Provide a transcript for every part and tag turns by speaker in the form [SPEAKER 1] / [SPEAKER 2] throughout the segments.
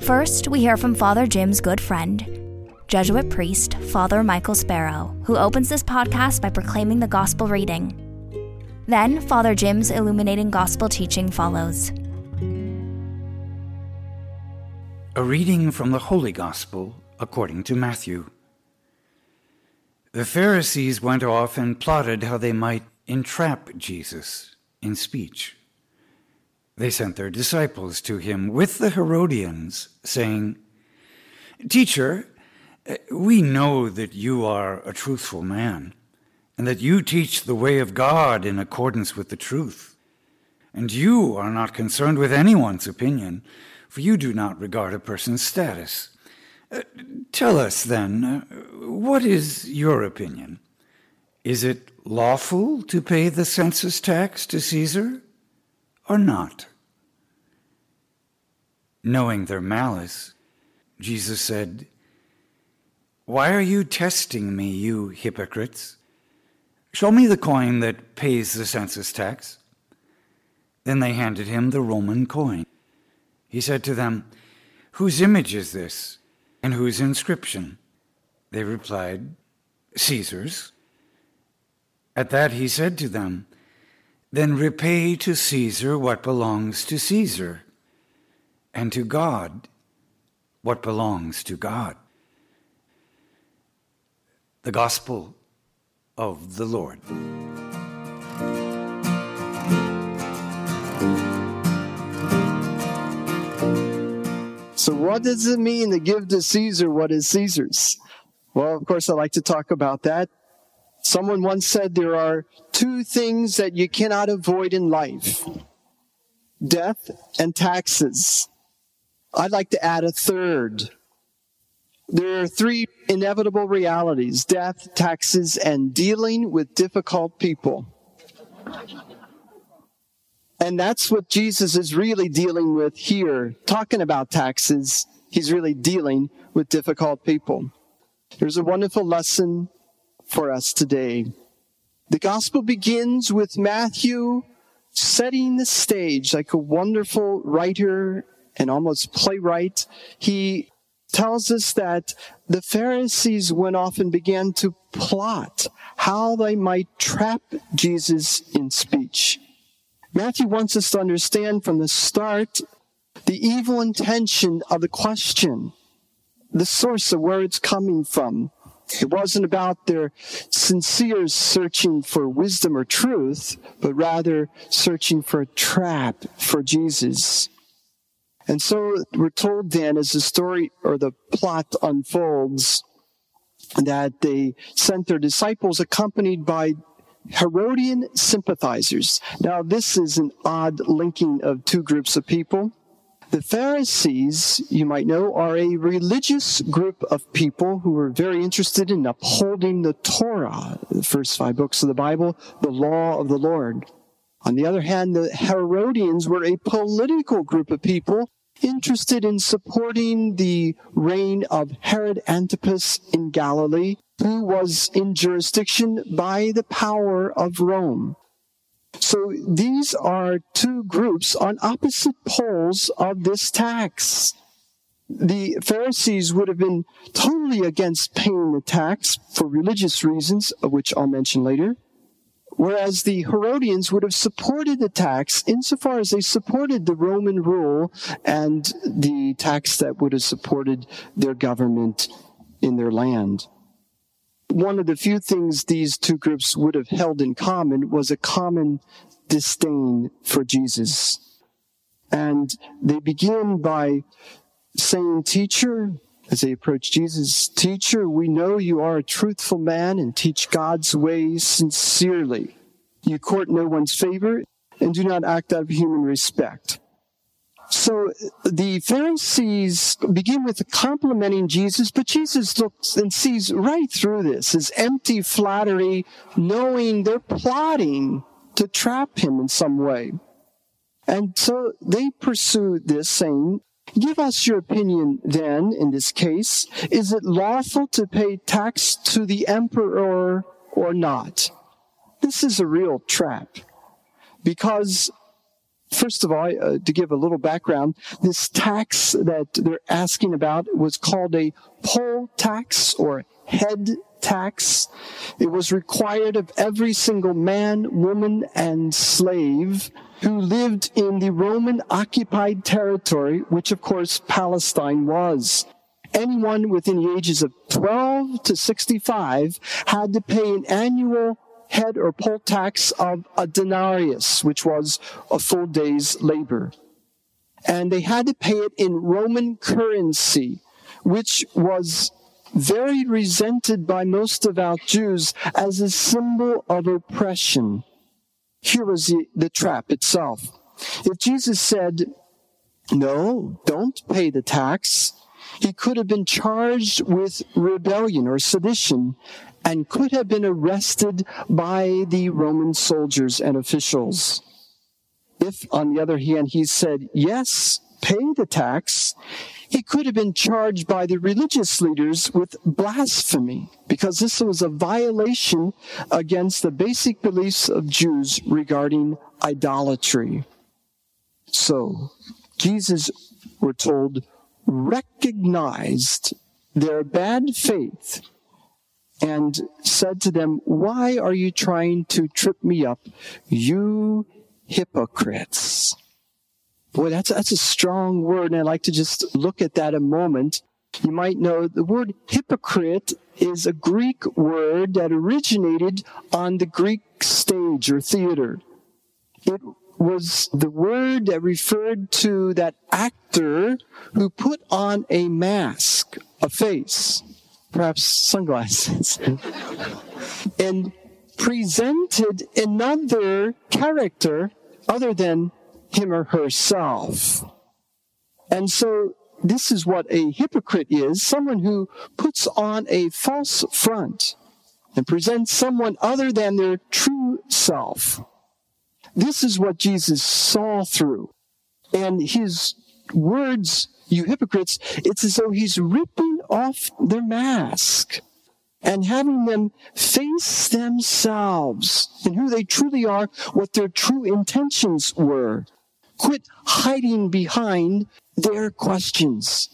[SPEAKER 1] First, we hear from Father Jim's good friend, Jesuit priest Father Michael Sparrow, who opens this podcast by proclaiming the gospel reading. Then, Father Jim's illuminating gospel teaching follows.
[SPEAKER 2] A reading from the Holy Gospel according to Matthew. The Pharisees went off and plotted how they might entrap Jesus in speech. They sent their disciples to him with the Herodians, saying, Teacher, we know that you are a truthful man, and that you teach the way of God in accordance with the truth. And you are not concerned with anyone's opinion, for you do not regard a person's status. Uh, tell us then, uh, what is your opinion? Is it lawful to pay the census tax to Caesar or not? Knowing their malice, Jesus said, Why are you testing me, you hypocrites? Show me the coin that pays the census tax. Then they handed him the Roman coin. He said to them, Whose image is this? And whose inscription? They replied, Caesar's. At that he said to them, Then repay to Caesar what belongs to Caesar, and to God what belongs to God. The Gospel of the Lord.
[SPEAKER 3] So, what does it mean to give to Caesar what is Caesar's? Well, of course, I like to talk about that. Someone once said there are two things that you cannot avoid in life death and taxes. I'd like to add a third. There are three inevitable realities death, taxes, and dealing with difficult people. And that's what Jesus is really dealing with here. Talking about taxes, he's really dealing with difficult people. There's a wonderful lesson for us today. The gospel begins with Matthew setting the stage like a wonderful writer and almost playwright. He tells us that the Pharisees went off and began to plot how they might trap Jesus in speech. Matthew wants us to understand from the start the evil intention of the question, the source of where it's coming from. It wasn't about their sincere searching for wisdom or truth, but rather searching for a trap for Jesus. And so we're told then as the story or the plot unfolds that they sent their disciples accompanied by Herodian sympathizers. Now, this is an odd linking of two groups of people. The Pharisees, you might know, are a religious group of people who were very interested in upholding the Torah, the first five books of the Bible, the law of the Lord. On the other hand, the Herodians were a political group of people interested in supporting the reign of Herod Antipas in Galilee who was in jurisdiction by the power of Rome. So these are two groups on opposite poles of this tax. The Pharisees would have been totally against paying the tax for religious reasons, of which I'll mention later, whereas the Herodians would have supported the tax insofar as they supported the Roman rule and the tax that would have supported their government in their land one of the few things these two groups would have held in common was a common disdain for Jesus. And they begin by saying, Teacher, as they approach Jesus, Teacher, we know you are a truthful man and teach God's ways sincerely. You court no one's favor and do not act out of human respect. So the Pharisees begin with complimenting Jesus, but Jesus looks and sees right through this, his empty flattery, knowing they're plotting to trap him in some way. And so they pursue this, saying, Give us your opinion then, in this case. Is it lawful to pay tax to the emperor or not? This is a real trap. Because, first of all, uh, to give a little background, this tax that they're asking about was called a poll tax or head tax. It was required of every single man, woman, and slave who lived in the Roman occupied territory, which of course Palestine was. Anyone within the ages of 12 to 65 had to pay an annual head or poll tax of a denarius, which was a full day's labor. And they had to pay it in Roman currency, which was very resented by most devout Jews as a symbol of oppression. Here was the, the trap itself. If Jesus said, no, don't pay the tax, he could have been charged with rebellion or sedition and could have been arrested by the Roman soldiers and officials. If, on the other hand, he said, yes, pay the tax, he could have been charged by the religious leaders with blasphemy because this was a violation against the basic beliefs of Jews regarding idolatry. So, Jesus, we're told, recognized their bad faith and said to them, Why are you trying to trip me up, you hypocrites? Boy, that's, that's a strong word, and I'd like to just look at that a moment. You might know the word hypocrite is a Greek word that originated on the Greek stage or theater. It was the word that referred to that actor who put on a mask, a face, perhaps sunglasses, and presented another character other than him or herself. And so this is what a hypocrite is someone who puts on a false front and presents someone other than their true self. This is what Jesus saw through. And his words, you hypocrites, it's as though he's ripping off their mask and having them face themselves and who they truly are, what their true intentions were. Quit hiding behind their questions.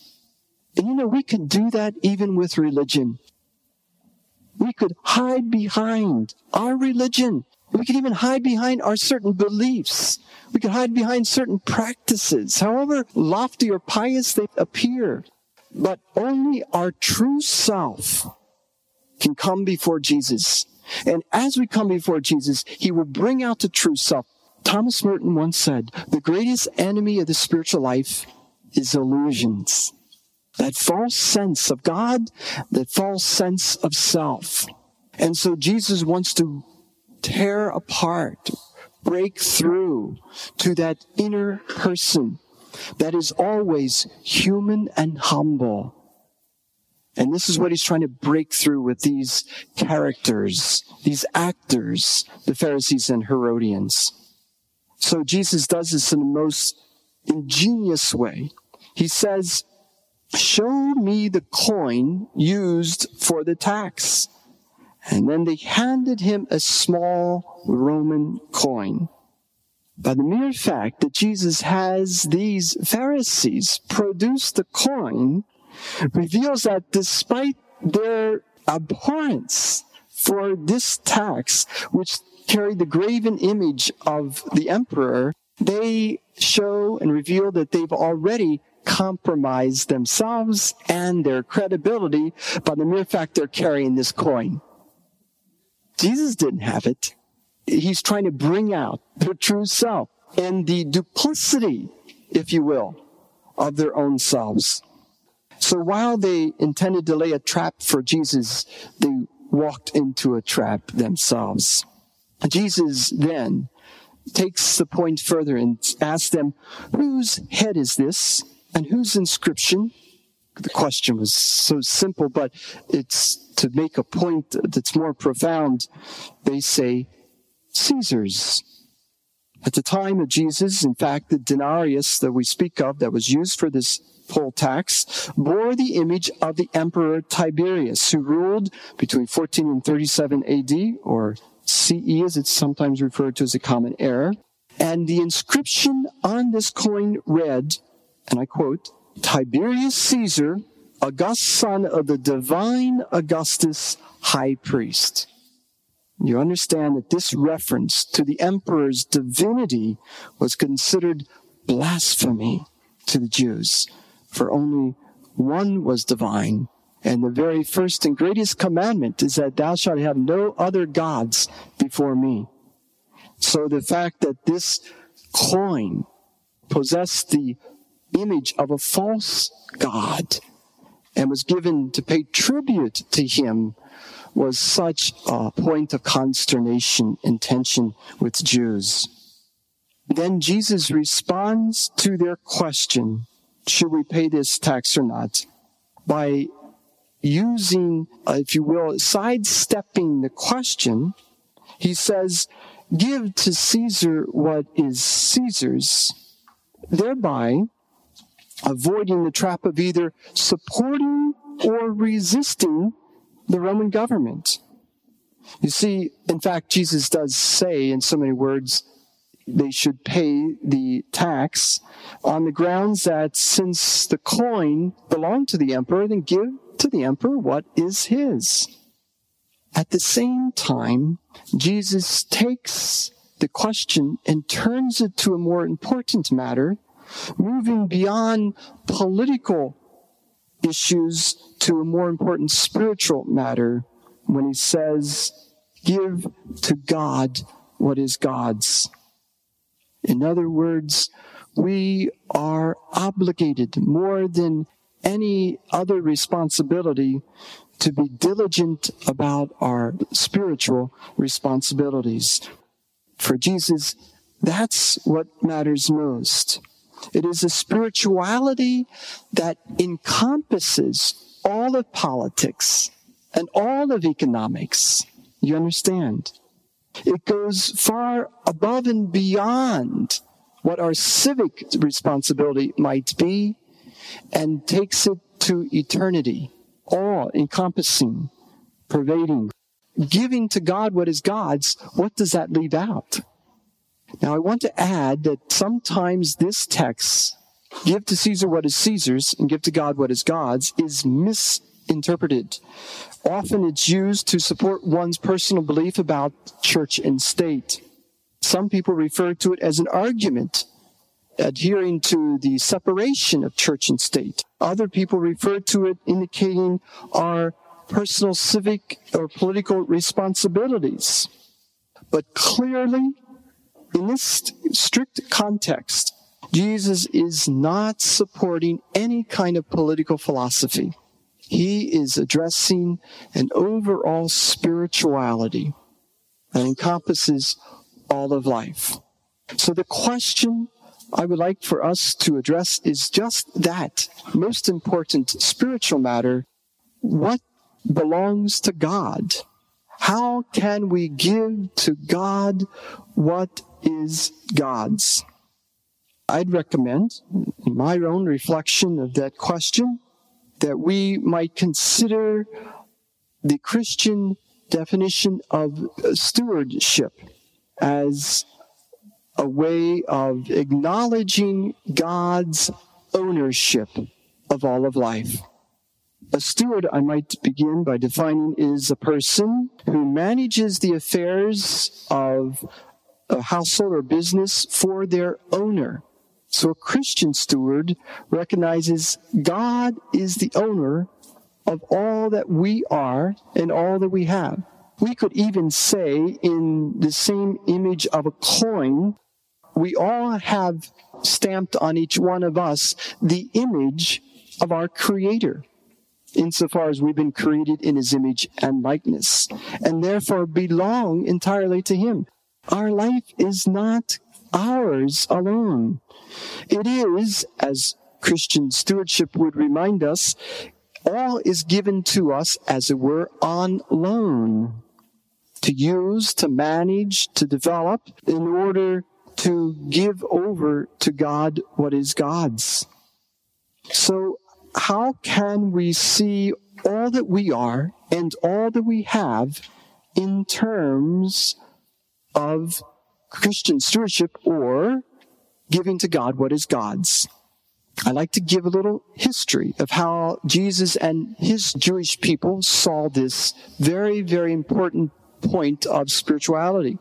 [SPEAKER 3] And you know, we can do that even with religion. We could hide behind our religion. We could even hide behind our certain beliefs. We could hide behind certain practices, however lofty or pious they appear. But only our true self can come before Jesus. And as we come before Jesus, he will bring out the true self. Thomas Merton once said, the greatest enemy of the spiritual life is illusions. That false sense of God, that false sense of self. And so Jesus wants to tear apart, break through to that inner person that is always human and humble. And this is what he's trying to break through with these characters, these actors, the Pharisees and Herodians. So Jesus does this in the most ingenious way. He says, show me the coin used for the tax. And then they handed him a small Roman coin. By the mere fact that Jesus has these Pharisees produce the coin reveals that despite their abhorrence for this tax, which carried the graven image of the emperor, they show and reveal that they've already compromised themselves and their credibility by the mere fact they're carrying this coin. Jesus didn't have it. He's trying to bring out their true self and the duplicity, if you will, of their own selves. So while they intended to lay a trap for Jesus, they walked into a trap themselves. Jesus then takes the point further and asks them, Whose head is this? And whose inscription? The question was so simple, but it's to make a point that's more profound. They say, Caesar's. At the time of Jesus, in fact, the denarius that we speak of that was used for this poll tax bore the image of the emperor Tiberius, who ruled between 14 and 37 AD, or CE as it's sometimes referred to as a common error. And the inscription on this coin read, and I quote, Tiberius Caesar, august son of the divine Augustus, high priest. You understand that this reference to the emperor's divinity was considered blasphemy to the Jews, for only one was divine. And the very first and greatest commandment is that thou shalt have no other gods before me. So the fact that this coin possessed the image of a false God and was given to pay tribute to him was such a point of consternation and tension with Jews. Then Jesus responds to their question, should we pay this tax or not, by using, uh, if you will, sidestepping the question. He says, give to Caesar what is Caesar's, thereby avoiding the trap of either supporting or resisting the Roman government. You see, in fact, Jesus does say in so many words, they should pay the tax on the grounds that since the coin belonged to the emperor, then give to the emperor what is his. At the same time, Jesus takes the question and turns it to a more important matter, moving beyond political issues to a more important spiritual matter when he says, Give to God what is God's. In other words, we are obligated more than any other responsibility to be diligent about our spiritual responsibilities. For Jesus, that's what matters most. It is a spirituality that encompasses all of politics and all of economics. You understand? It goes far above and beyond what our civic responsibility might be and takes it to eternity, all encompassing, pervading. Giving to God what is God's, what does that leave out? Now, I want to add that sometimes this text, give to Caesar what is Caesar's and give to God what is God's, is misinterpreted. Often it's used to support one's personal belief about church and state. Some people refer to it as an argument adhering to the separation of church and state. Other people refer to it indicating our personal civic or political responsibilities. But clearly, in this strict context, Jesus is not supporting any kind of political philosophy. He is addressing an overall spirituality that encompasses all of life. So the question I would like for us to address is just that most important spiritual matter. What belongs to God? How can we give to God what is God's? I'd recommend, in my own reflection of that question, that we might consider the Christian definition of stewardship as a way of acknowledging God's ownership of all of life. A steward, I might begin by defining, is a person who manages the affairs of a household or business for their owner. So a Christian steward recognizes God is the owner of all that we are and all that we have. We could even say in the same image of a coin we all have stamped on each one of us the image of our Creator, insofar as we've been created in His image and likeness, and therefore belong entirely to Him. Our life is not ours alone. It is, as Christian stewardship would remind us, all is given to us, as it were, on loan to use, to manage, to develop in order to give over to God what is God's. So, how can we see all that we are and all that we have in terms of Christian stewardship or giving to God what is God's? I like to give a little history of how Jesus and his Jewish people saw this very, very important point of spirituality.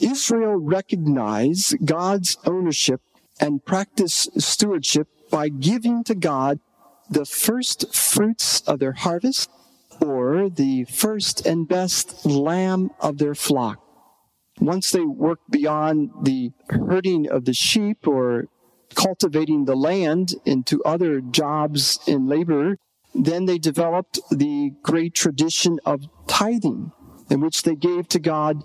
[SPEAKER 3] Israel recognized God's ownership and practiced stewardship by giving to God the first fruits of their harvest or the first and best lamb of their flock. Once they worked beyond the herding of the sheep or cultivating the land into other jobs in labor, then they developed the great tradition of tithing, in which they gave to God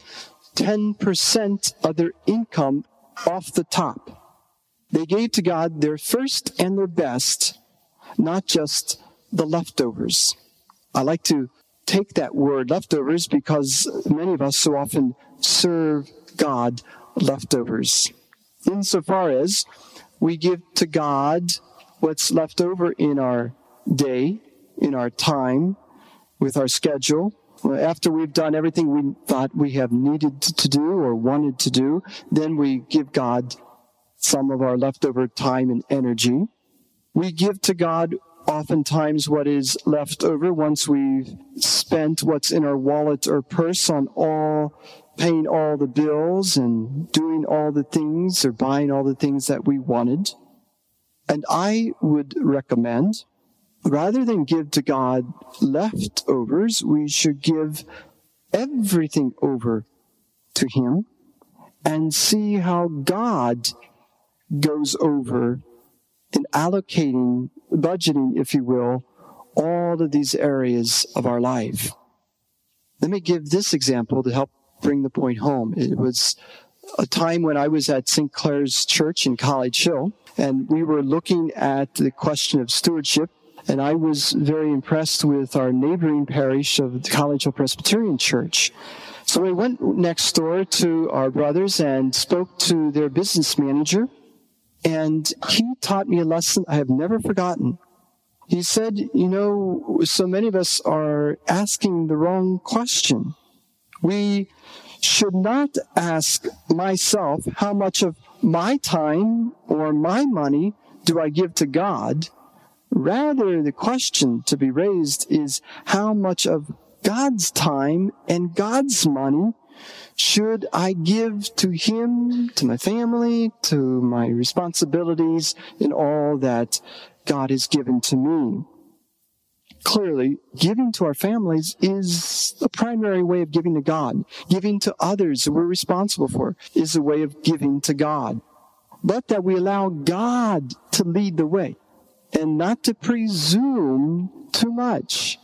[SPEAKER 3] 10% of their income off the top. They gave to God their first and their best, not just the leftovers. I like to take that word leftovers because many of us so often serve God leftovers. Insofar as we give to God what's left over in our day, in our time, with our schedule. After we've done everything we thought we have needed to do or wanted to do, then we give God some of our leftover time and energy. We give to God oftentimes what is left over once we've spent what's in our wallet or purse on all paying all the bills and doing all the things or buying all the things that we wanted. And I would recommend rather than give to God leftovers, we should give everything over to Him and see how God goes over in allocating, budgeting, if you will, all of these areas of our life. Let me give this example to help bring the point home. It was a time when I was at St. Clare's Church in College Hill, and we were looking at the question of stewardship. And I was very impressed with our neighboring parish of the College Hill Presbyterian Church. So I went next door to our brothers and spoke to their business manager and he taught me a lesson I have never forgotten. He said, You know, so many of us are asking the wrong question. We should not ask myself how much of my time or my money do I give to God. Rather, the question to be raised is how much of God's time and God's money should I give to Him, to my family, to my responsibilities, and all that God has given to me? Clearly, giving to our families is the primary way of giving to God. Giving to others that we're responsible for is a way of giving to God. But that we allow God to lead the way and not to presume too much.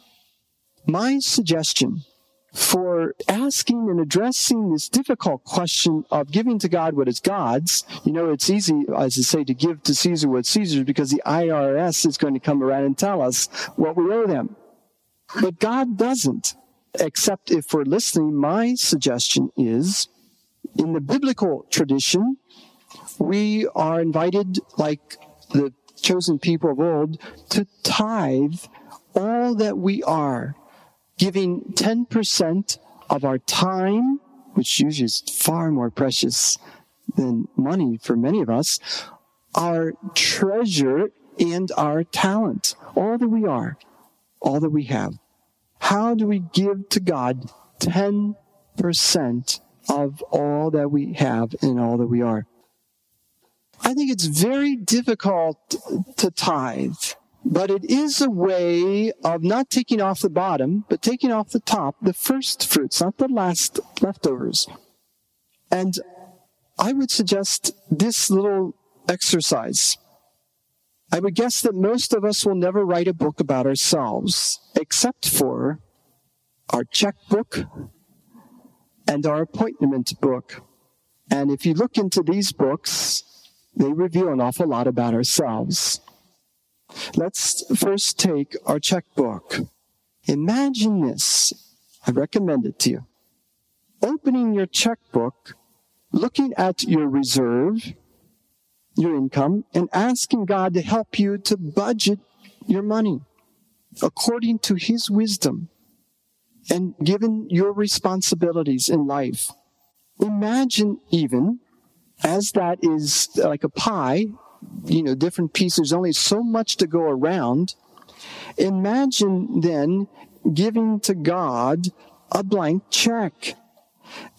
[SPEAKER 3] My suggestion for asking and addressing this difficult question of giving to God what is God's. You know, it's easy, as I say, to give to Caesar what Caesar's because the IRS is going to come around and tell us what we owe them. But God doesn't. Except if we're listening, my suggestion is in the biblical tradition, we are invited, like the chosen people of old, to tithe all that we are giving 10% of our time, which usually is far more precious than money for many of us, our treasure and our talent, all that we are, all that we have. How do we give to God 10% of all that we have and all that we are? I think it's very difficult to tithe but it is a way of not taking off the bottom, but taking off the top, the first fruits, not the last leftovers. And I would suggest this little exercise. I would guess that most of us will never write a book about ourselves, except for our checkbook and our appointment book. And if you look into these books, they reveal an awful lot about ourselves. Let's first take our checkbook. Imagine this. I recommend it to you. Opening your checkbook, looking at your reserve, your income, and asking God to help you to budget your money according to His wisdom and given your responsibilities in life. Imagine even as that is like a pie, you know, different pieces, there's only so much to go around. Imagine then giving to God a blank check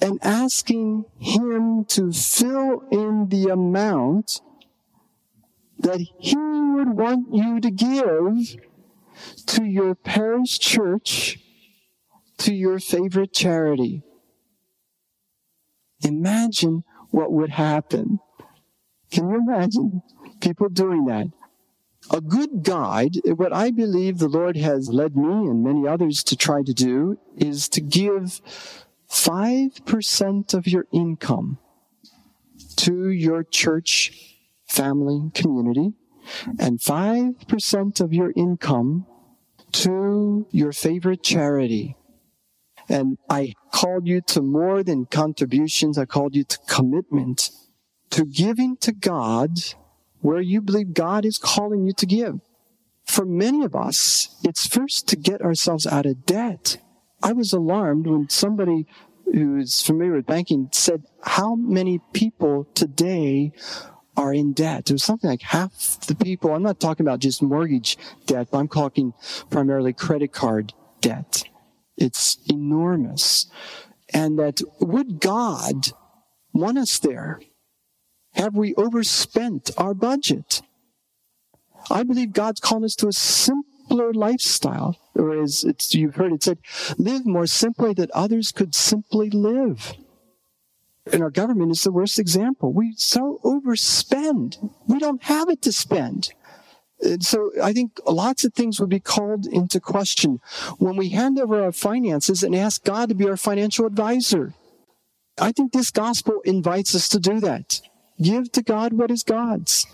[SPEAKER 3] and asking Him to fill in the amount that He would want you to give to your parish church, to your favorite charity. Imagine what would happen. Can you imagine people doing that? A good guide, what I believe the Lord has led me and many others to try to do, is to give 5% of your income to your church, family, community, and 5% of your income to your favorite charity. And I called you to more than contributions. I called you to commitment, to giving to God where you believe God is calling you to give. For many of us, it's first to get ourselves out of debt. I was alarmed when somebody who is familiar with banking said how many people today are in debt. Was something like half the people, I'm not talking about just mortgage debt, but I'm talking primarily credit card debt. It's enormous. And that would God want us there? Have we overspent our budget? I believe God's calling us to a simpler lifestyle. Or as you've heard it said, live more simply that others could simply live. And our government is the worst example. We so overspend. We don't have it to spend. And so I think lots of things would be called into question when we hand over our finances and ask God to be our financial advisor. I think this gospel invites us to do that. Give to God what is God's.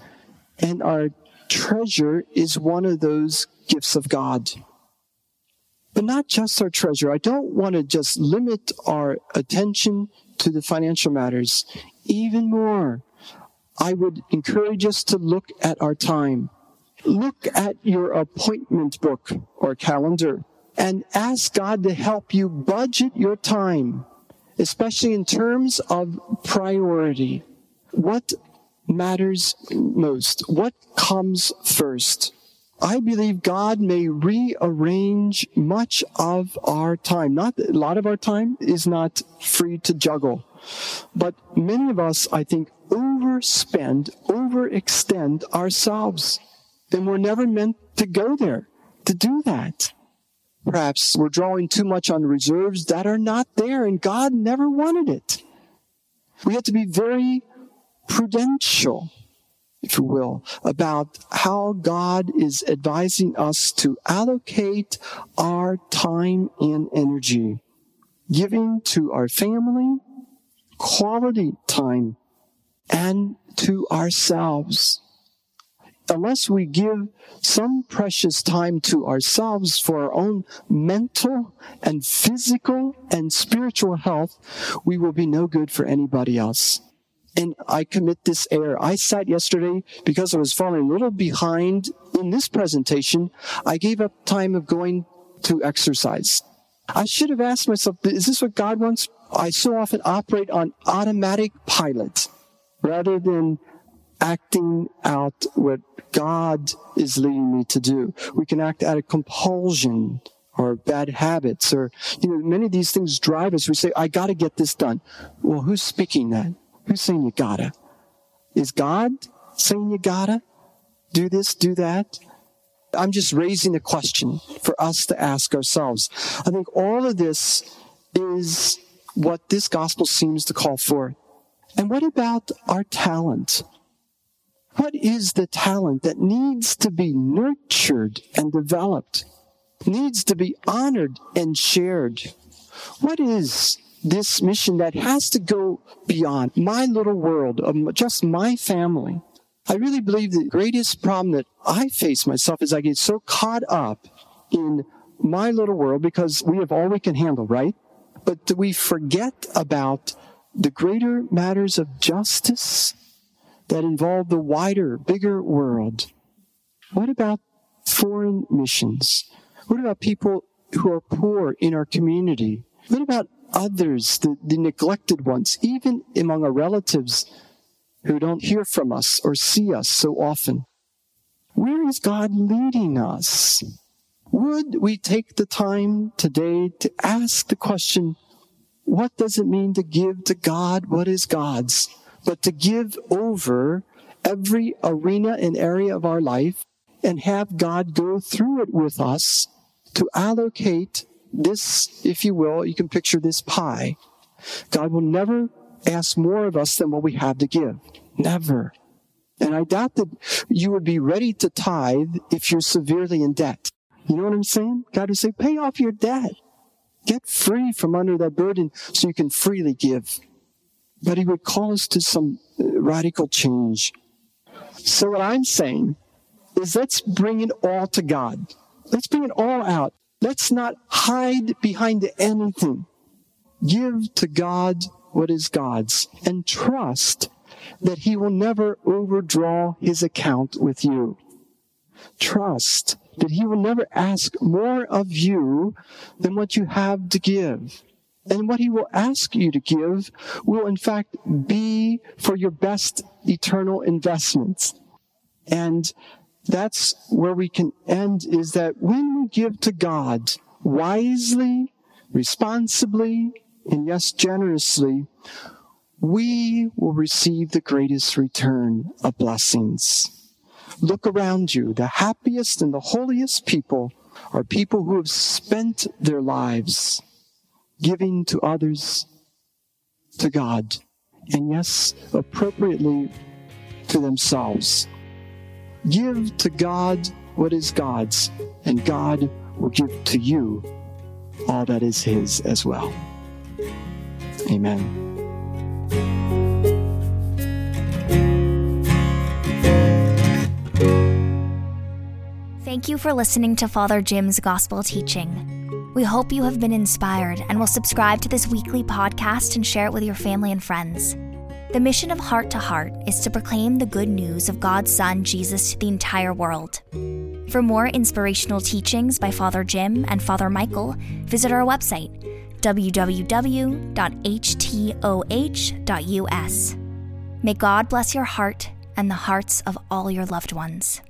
[SPEAKER 3] And our treasure is one of those gifts of God. But not just our treasure. I don't want to just limit our attention to the financial matters. Even more, I would encourage us to look at our time. Look at your appointment book or calendar and ask God to help you budget your time, especially in terms of priority. What matters most? What comes first? I believe God may rearrange much of our time. Not a lot of our time is not free to juggle, but many of us, I think, overspend, overextend ourselves. And we're never meant to go there, to do that. Perhaps we're drawing too much on reserves that are not there, and God never wanted it. We have to be very prudential if you will, about how God is advising us to allocate our time and energy, giving to our family quality time and to ourselves. Unless we give some precious time to ourselves for our own mental and physical and spiritual health, we will be no good for anybody else and I commit this error. I sat yesterday because I was falling a little behind in this presentation. I gave up time of going to exercise. I should have asked myself, is this what God wants? I so often operate on automatic pilot rather than acting out what God is leading me to do. We can act out of compulsion or bad habits or, you know, many of these things drive us. We say, I gotta get this done. Well, who's speaking that? Who's saying you gotta? Is God saying you gotta do this, do that? I'm just raising a question for us to ask ourselves. I think all of this is what this gospel seems to call for. And what about our talent? What is the talent that needs to be nurtured and developed, needs to be honored and shared? What is this mission that has to go beyond my little world of just my family. I really believe the greatest problem that I face myself is I get so caught up in my little world because we have all we can handle, right? But do we forget about the greater matters of justice that involve the wider, bigger world? What about foreign missions? What about people who are poor in our community? What about others, the, the neglected ones, even among our relatives who don't hear from us or see us so often? Where is God leading us? Would we take the time today to ask the question, what does it mean to give to God what is God's? But to give over every arena and area of our life and have God go through it with us to allocate this, if you will, you can picture this pie. God will never ask more of us than what we have to give. Never. And I doubt that you would be ready to tithe if you're severely in debt. You know what I'm saying? God would say, pay off your debt. Get free from under that burden so you can freely give. But he would call us to some uh, radical change. So what I'm saying is let's bring it all to God. Let's bring it all out. Let's not hide behind anything. Give to God what is God's and trust that he will never overdraw his account with you. Trust that he will never ask more of you than what you have to give. And what he will ask you to give will in fact be for your best eternal investments. And that's where we can end is that when we give to God wisely, responsibly, and yes, generously, we will receive the greatest return of blessings. Look around you. The happiest and the holiest people are people who have spent their lives giving to others, to God, and yes, appropriately to themselves. Give to God what is God's, and God will give to you all that is His as well. Amen.
[SPEAKER 1] Thank you for listening to Father Jim's gospel teaching. We hope you have been inspired and will subscribe to this weekly podcast and share it with your family and friends. The mission of Heart to Heart is to proclaim the good news of God's Son, Jesus, to the entire world. For more inspirational teachings by Father Jim and Father Michael, visit our website, www.htoh.us. May God bless your heart and the hearts of all your loved ones.